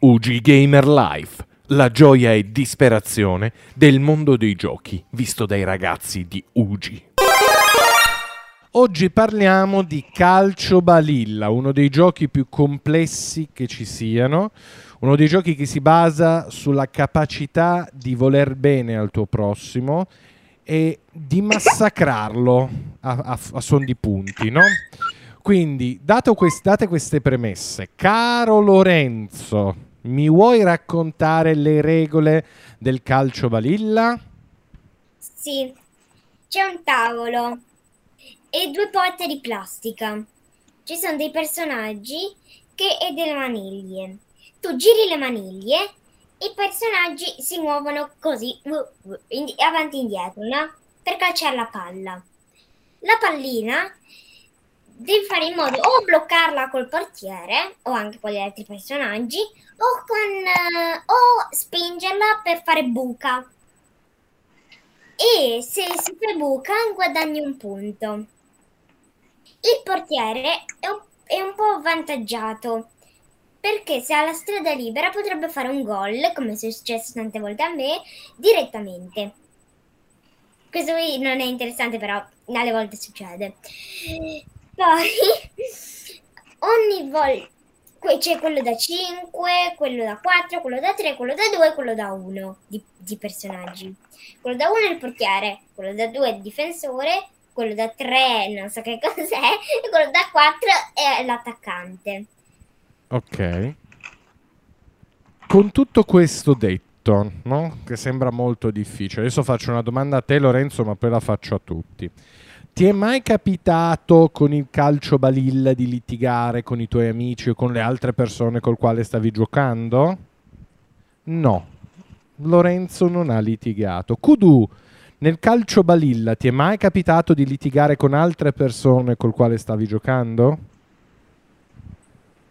UG Gamer Life, la gioia e disperazione del mondo dei giochi, visto dai ragazzi di UG. Oggi parliamo di Calcio Balilla, uno dei giochi più complessi che ci siano, uno dei giochi che si basa sulla capacità di voler bene al tuo prossimo e di massacrarlo a, a, a suon di punti, no? Quindi, quest- date queste premesse, caro Lorenzo, mi vuoi raccontare le regole del calcio balilla? Sì, c'è un tavolo e due porte di plastica. Ci sono dei personaggi che, e delle maniglie. Tu giri le maniglie i personaggi si muovono così, avanti e indietro, no? Per calciare la palla. La pallina devi fare in modo o bloccarla col portiere o anche con gli altri personaggi o, con, uh, o spingerla per fare buca. E se si fa buca guadagni un punto. Il portiere è un, è un po' avvantaggiato perché se ha la strada libera potrebbe fare un gol, come è successo tante volte a me, direttamente. Questo qui non è interessante, però alle volte succede. Poi ogni volta c'è quello da 5, quello da 4, quello da 3, quello da 2 e quello da 1 di, di, personaggi. Quello da 1 è il portiere, quello da 2 è il difensore, quello da 3 non so che cos'è e quello da 4 è l'attaccante. Ok. Con tutto questo detto, no? che sembra molto difficile, adesso faccio una domanda a te Lorenzo, ma poi la faccio a tutti. Ti è mai capitato con il calcio balilla di litigare con i tuoi amici o con le altre persone col quale stavi giocando? No. Lorenzo non ha litigato. Kudu, nel calcio balilla ti è mai capitato di litigare con altre persone col quale stavi giocando?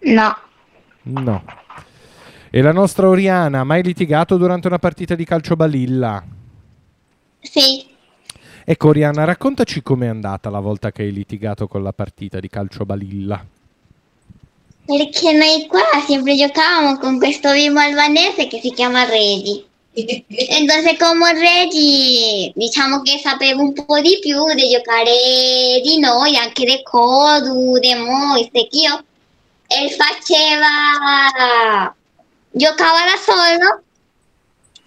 No. No. E la nostra Oriana ha mai litigato durante una partita di calcio balilla? Sì. Ecco, Oriana, raccontaci com'è andata la volta che hai litigato con la partita di calcio balilla. Perché noi qua sempre giocavamo con questo bimbo albanese che si chiama Regi. Entonces come Regi diciamo che sapeva un po' di più di giocare di noi, anche di Codu, di Moise, che io e faceva giocava da solo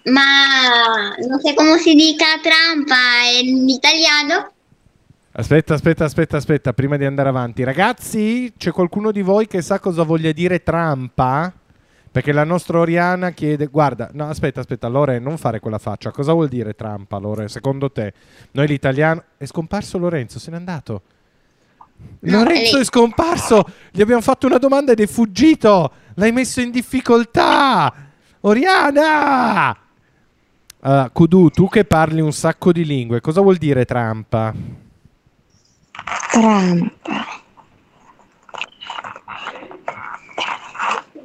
ma non so come si dica trampa in italiano. Aspetta, aspetta, aspetta, aspetta, prima di andare avanti. Ragazzi, c'è qualcuno di voi che sa cosa voglia dire trampa? Perché la nostra Oriana chiede, guarda, no, aspetta, aspetta, Lore, non fare quella faccia. Cosa vuol dire trampa, Lore, secondo te? Noi l'italiano... È scomparso Lorenzo, se n'è andato. Lorenzo è scomparso, gli abbiamo fatto una domanda ed è fuggito. L'hai messo in difficoltà. Oriana! Uh, Kudu, tu che parli un sacco di lingue, cosa vuol dire trampa? Trampa.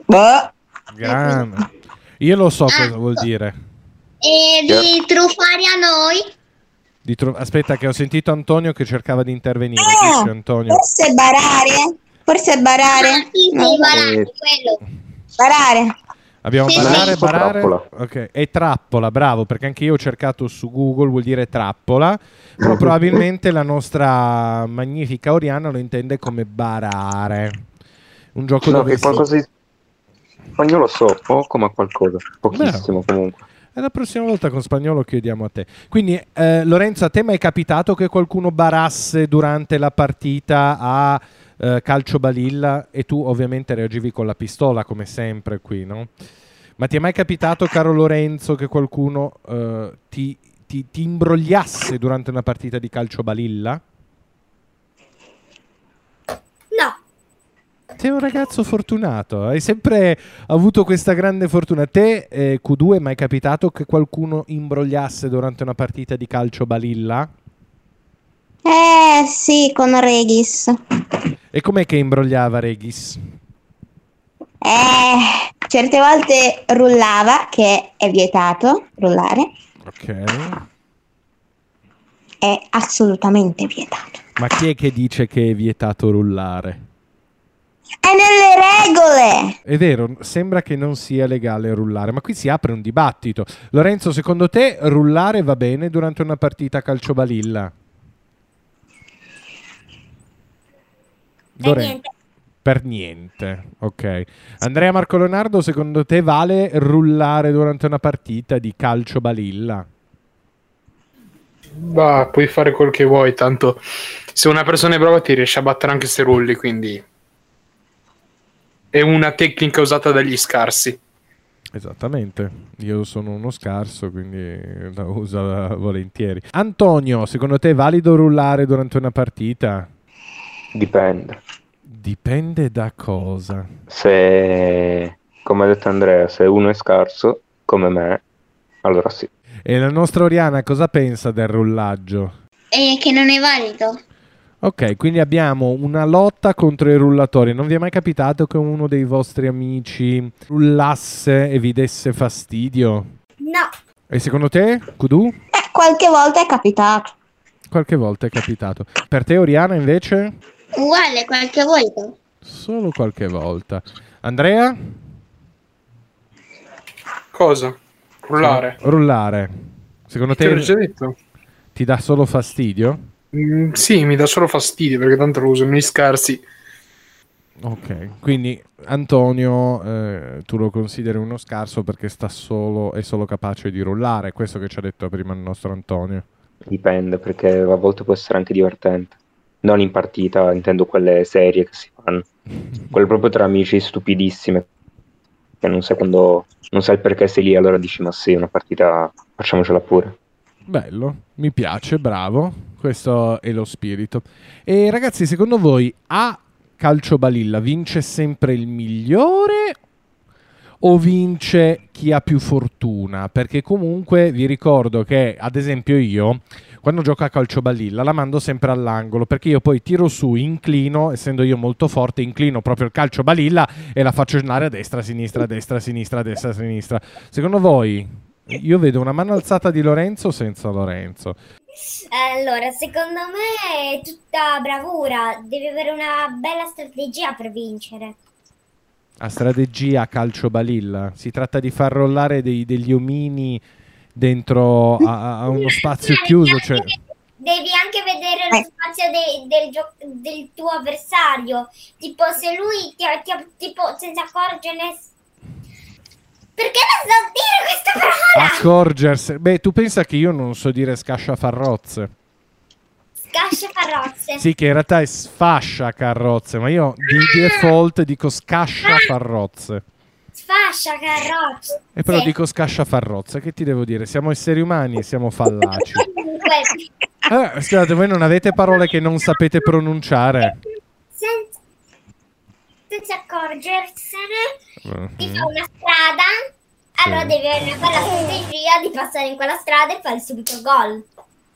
Boh. Grande. Io lo so ah, cosa vuol dire. E di truffare a noi? Tru- Aspetta, che ho sentito Antonio che cercava di intervenire. Oh, Antonio. Forse barare? Forse barare? Ah, sì, sì, no. barare, quello. Barare. Abbiamo sì, barare, sì. barare. Ok, è trappola, bravo, perché anche io ho cercato su Google, vuol dire trappola, però probabilmente la nostra magnifica Oriana lo intende come barare. Un gioco no, dove che qualcosa di spagnolo so, poco ma qualcosa, pochissimo Beh. comunque. E la prossima volta con spagnolo chiediamo a te. Quindi, eh, Lorenzo, a te mai è capitato che qualcuno barasse durante la partita a eh, calcio balilla e tu ovviamente reagivi con la pistola come sempre qui, no? Ma ti è mai capitato, caro Lorenzo, che qualcuno eh, ti, ti, ti imbrogliasse durante una partita di calcio balilla? No. Sei un ragazzo fortunato, hai sempre avuto questa grande fortuna. Te, eh, Q2, è mai capitato che qualcuno imbrogliasse durante una partita di calcio balilla? Eh sì, con Regis. E com'è che imbrogliava Regis? Eh, certe volte rullava, che è vietato rullare. Ok. È assolutamente vietato. Ma chi è che dice che è vietato rullare? È nelle regole! È vero, sembra che non sia legale rullare, ma qui si apre un dibattito. Lorenzo, secondo te rullare va bene durante una partita a calciobalilla? Per Loren- niente. Per niente, ok. Andrea Marco Leonardo, secondo te vale rullare durante una partita di calcio balilla? Bah, puoi fare quel che vuoi, tanto se una persona è brava ti riesce a battere anche se rulli, quindi è una tecnica usata dagli scarsi. Esattamente, io sono uno scarso, quindi la uso volentieri. Antonio, secondo te è valido rullare durante una partita? Dipende. Dipende da cosa. Se, come ha detto Andrea, se uno è scarso, come me, allora sì. E la nostra Oriana cosa pensa del rullaggio? E che non è valido. Ok, quindi abbiamo una lotta contro i rullatori. Non vi è mai capitato che uno dei vostri amici rullasse e vi desse fastidio? No, E secondo te, Kudu? Eh, qualche volta è capitato. Qualche volta è capitato. Per te, Oriana, invece? Uguale, qualche volta. Solo qualche volta. Andrea? Cosa? Rullare. Rullare. Secondo Te l'ho già te detto? ti dà solo fastidio? Mm, sì, mi dà solo fastidio perché tanto lo usano gli scarsi. Ok, quindi Antonio, eh, tu lo consideri uno scarso perché sta solo, è solo capace di rullare, questo che ci ha detto prima il nostro Antonio. Dipende, perché a volte può essere anche divertente. Non in partita, intendo quelle serie che si fanno. Quelle proprio tra amici stupidissime. Che non sai quando. Non sai perché sei lì, allora dici: Ma sì, una partita, facciamocela pure. Bello, mi piace, bravo, questo è lo spirito. E ragazzi, secondo voi a calcio balilla vince sempre il migliore o vince chi ha più fortuna? Perché comunque vi ricordo che, ad esempio, io quando gioco a calcio balilla la mando sempre all'angolo perché io poi tiro su, inclino, essendo io molto forte, inclino proprio il calcio balilla e la faccio andare a destra, a sinistra, a destra, a sinistra, a destra, a sinistra. Secondo voi io vedo una mano alzata di Lorenzo senza Lorenzo. allora, secondo me è tutta bravura. Devi avere una bella strategia per vincere. A strategia calcio balilla. Si tratta di far rollare dei- degli omini dentro a, a uno spazio chiuso. Cioè... Devi anche vedere lo spazio de- del, gio- del tuo avversario. Tipo, se lui ti, ti- tipo, senza accorgerne. Perché non so dire questa parola? Accorgersi. Beh, tu pensa che io non so dire scasciafarrozze. Scascia carrozze. Sì, che in realtà è sfascia carrozze, ma io di default dico scasciafarrozze. Sfascia carrozze. E però dico scasciafarrozze. Che ti devo dire? Siamo esseri umani e siamo fallaci. Eh, scusate, voi non avete parole che non sapete pronunciare? senza, senza accorgersene, ti Mhm. fa una strada. Allora Sì. devi avere una bella strategia di passare in quella strada e fare subito gol.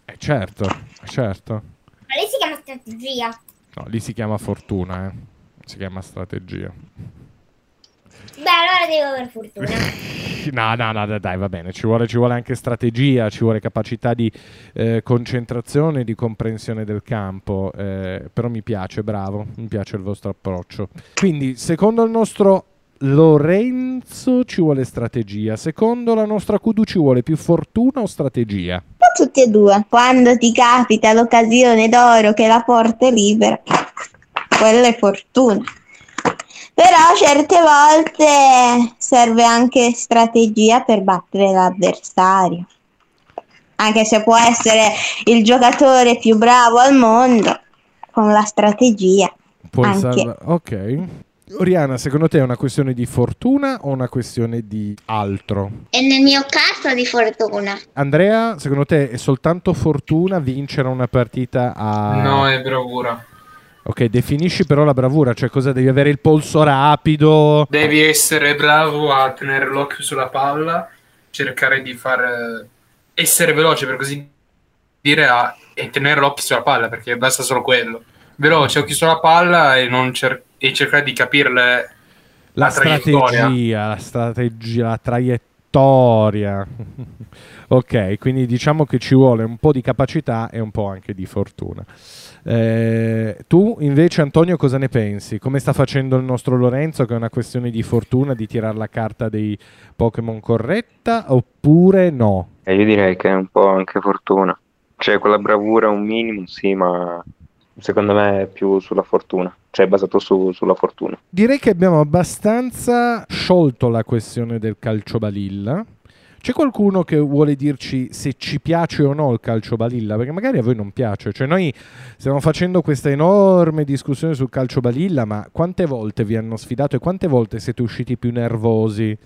Eh, certo, certo. Ma lì si chiama strategia. No, lì si chiama fortuna, eh. Si chiama strategia. Beh, allora devo avere fortuna. No, no, no, dai, va bene. Ci vuole, ci vuole anche strategia, ci vuole capacità di eh, concentrazione e di comprensione del campo. eh, però mi piace, bravo, mi piace il vostro approccio. Quindi, secondo il nostro Lorenzo ci vuole strategia, secondo la nostra Kudu ci vuole più fortuna o strategia? Un po' tutti e due. Quando ti capita l'occasione d'oro che la porta è libera, quella è fortuna. Però certe volte serve anche strategia per battere l'avversario. Anche se può essere il giocatore più bravo al mondo, con la strategia. Puoi Anche. salva- Ok. Oriana, secondo te è una questione di fortuna o una questione di altro? E nel mio caso di fortuna. Andrea, secondo te è soltanto fortuna vincere una partita a... No, è bravura. Ok, definisci però la bravura, cioè cosa devi avere il polso rapido? Devi essere bravo a tenere l'occhio sulla palla, cercare di far eh, essere veloce per così dire a- e tenere l'occhio sulla palla perché basta solo quello. Veloce, occhio sulla palla e, non cer- e cercare di capire La, La strategia, la strategia, la traiettoria. Vittoria. ok, quindi diciamo che ci vuole un po' di capacità e un po' anche di fortuna. Eh, tu invece Antonio cosa ne pensi? Come sta facendo il nostro Lorenzo che è una questione di fortuna di tirare la carta dei Pokémon corretta oppure no? Eh, io direi che è un po' anche fortuna. Cioè quella bravura un minimo, sì, ma secondo me è più sulla fortuna, cioè basato su- sulla fortuna. Direi che abbiamo abbastanza sciolto la questione del calcio balilla. C'è qualcuno che vuole dirci se ci piace o no il calcio balilla? Perché magari a voi non piace. Cioè, noi stiamo facendo questa enorme discussione sul calcio balilla, ma quante volte vi hanno sfidato e quante volte siete usciti più nervosi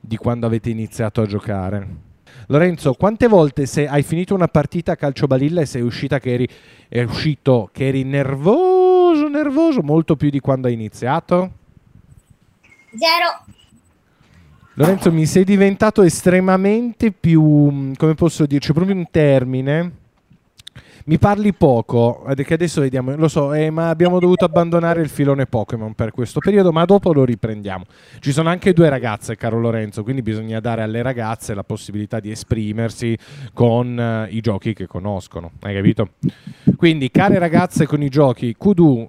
di quando avete iniziato a giocare? Lorenzo, quante volte se hai finito una partita a calcio balilla e sei uscita che eri, uscito che eri nervoso, nervoso, molto più di quando hai iniziato? Zero. Lorenzo, mi sei diventato estremamente più, mh, come posso dirci, proprio un termine. Mi parli poco, è che adesso vediamo, lo so, eh, ma abbiamo dovuto abbandonare il filone Pokémon per questo periodo, ma dopo lo riprendiamo. Ci sono anche due ragazze, caro Lorenzo, quindi bisogna dare alle ragazze la possibilità di esprimersi con eh, i giochi che conoscono, hai capito? Quindi, care ragazze con i giochi, Kudu,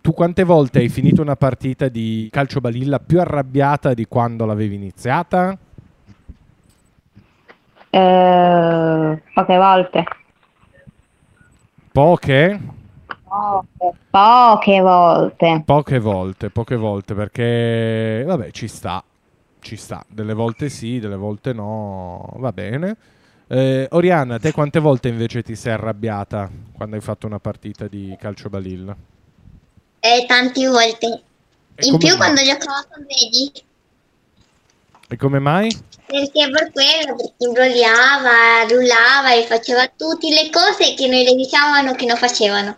tu quante volte hai finito una partita di calcio balilla più arrabbiata di quando l'avevi iniziata? Eh, poche volte. Poche? Poche. Poche volte. Poche volte, poche volte, perché vabbè, ci sta, ci sta. Delle volte sì, delle volte no, va bene. Eh, Oriana, te quante volte invece ti sei arrabbiata quando hai fatto una partita di calcio balilla? Eh, tante volte. E In più mai? quando giocavo con Vedi, E come mai? perché per quello, perché imbrogliava, rullava e faceva tutte le cose che noi le dicevano che non facevano.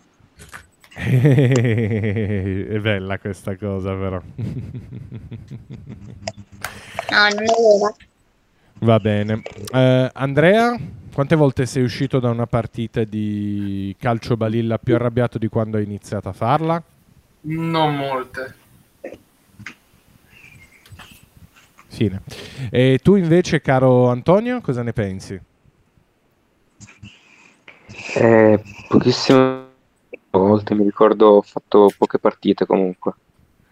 è bella questa cosa però. No, non è vero. Va bene. Eh, Andrea, quante volte sei uscito da una partita di calcio balilla più arrabbiato di quando hai iniziato a farla? Non molte. Fine. E tu invece, caro Antonio, cosa ne pensi? Eh, pochissime volte, mi ricordo, ho fatto poche partite comunque.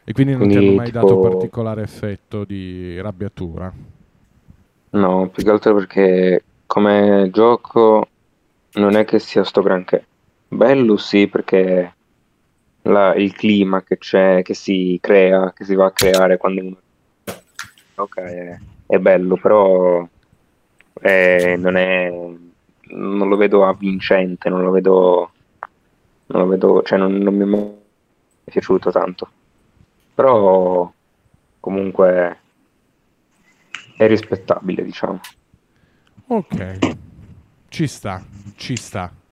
E quindi non ti Quindi, hanno mai dato tipo- particolare effetto di rabbiatura? No, più che altro perché come gioco non è che sia sto granché. Bello sì, perché la- il clima che c'è, che si crea, che si va a creare quando uno gioca è, è bello, però eh, non è, non lo vedo avvincente, non lo vedo, non lo vedo, cioè non, non mi è piaciuto tanto. Però comunque è rispettabile, diciamo. Ok, ci sta, ci sta.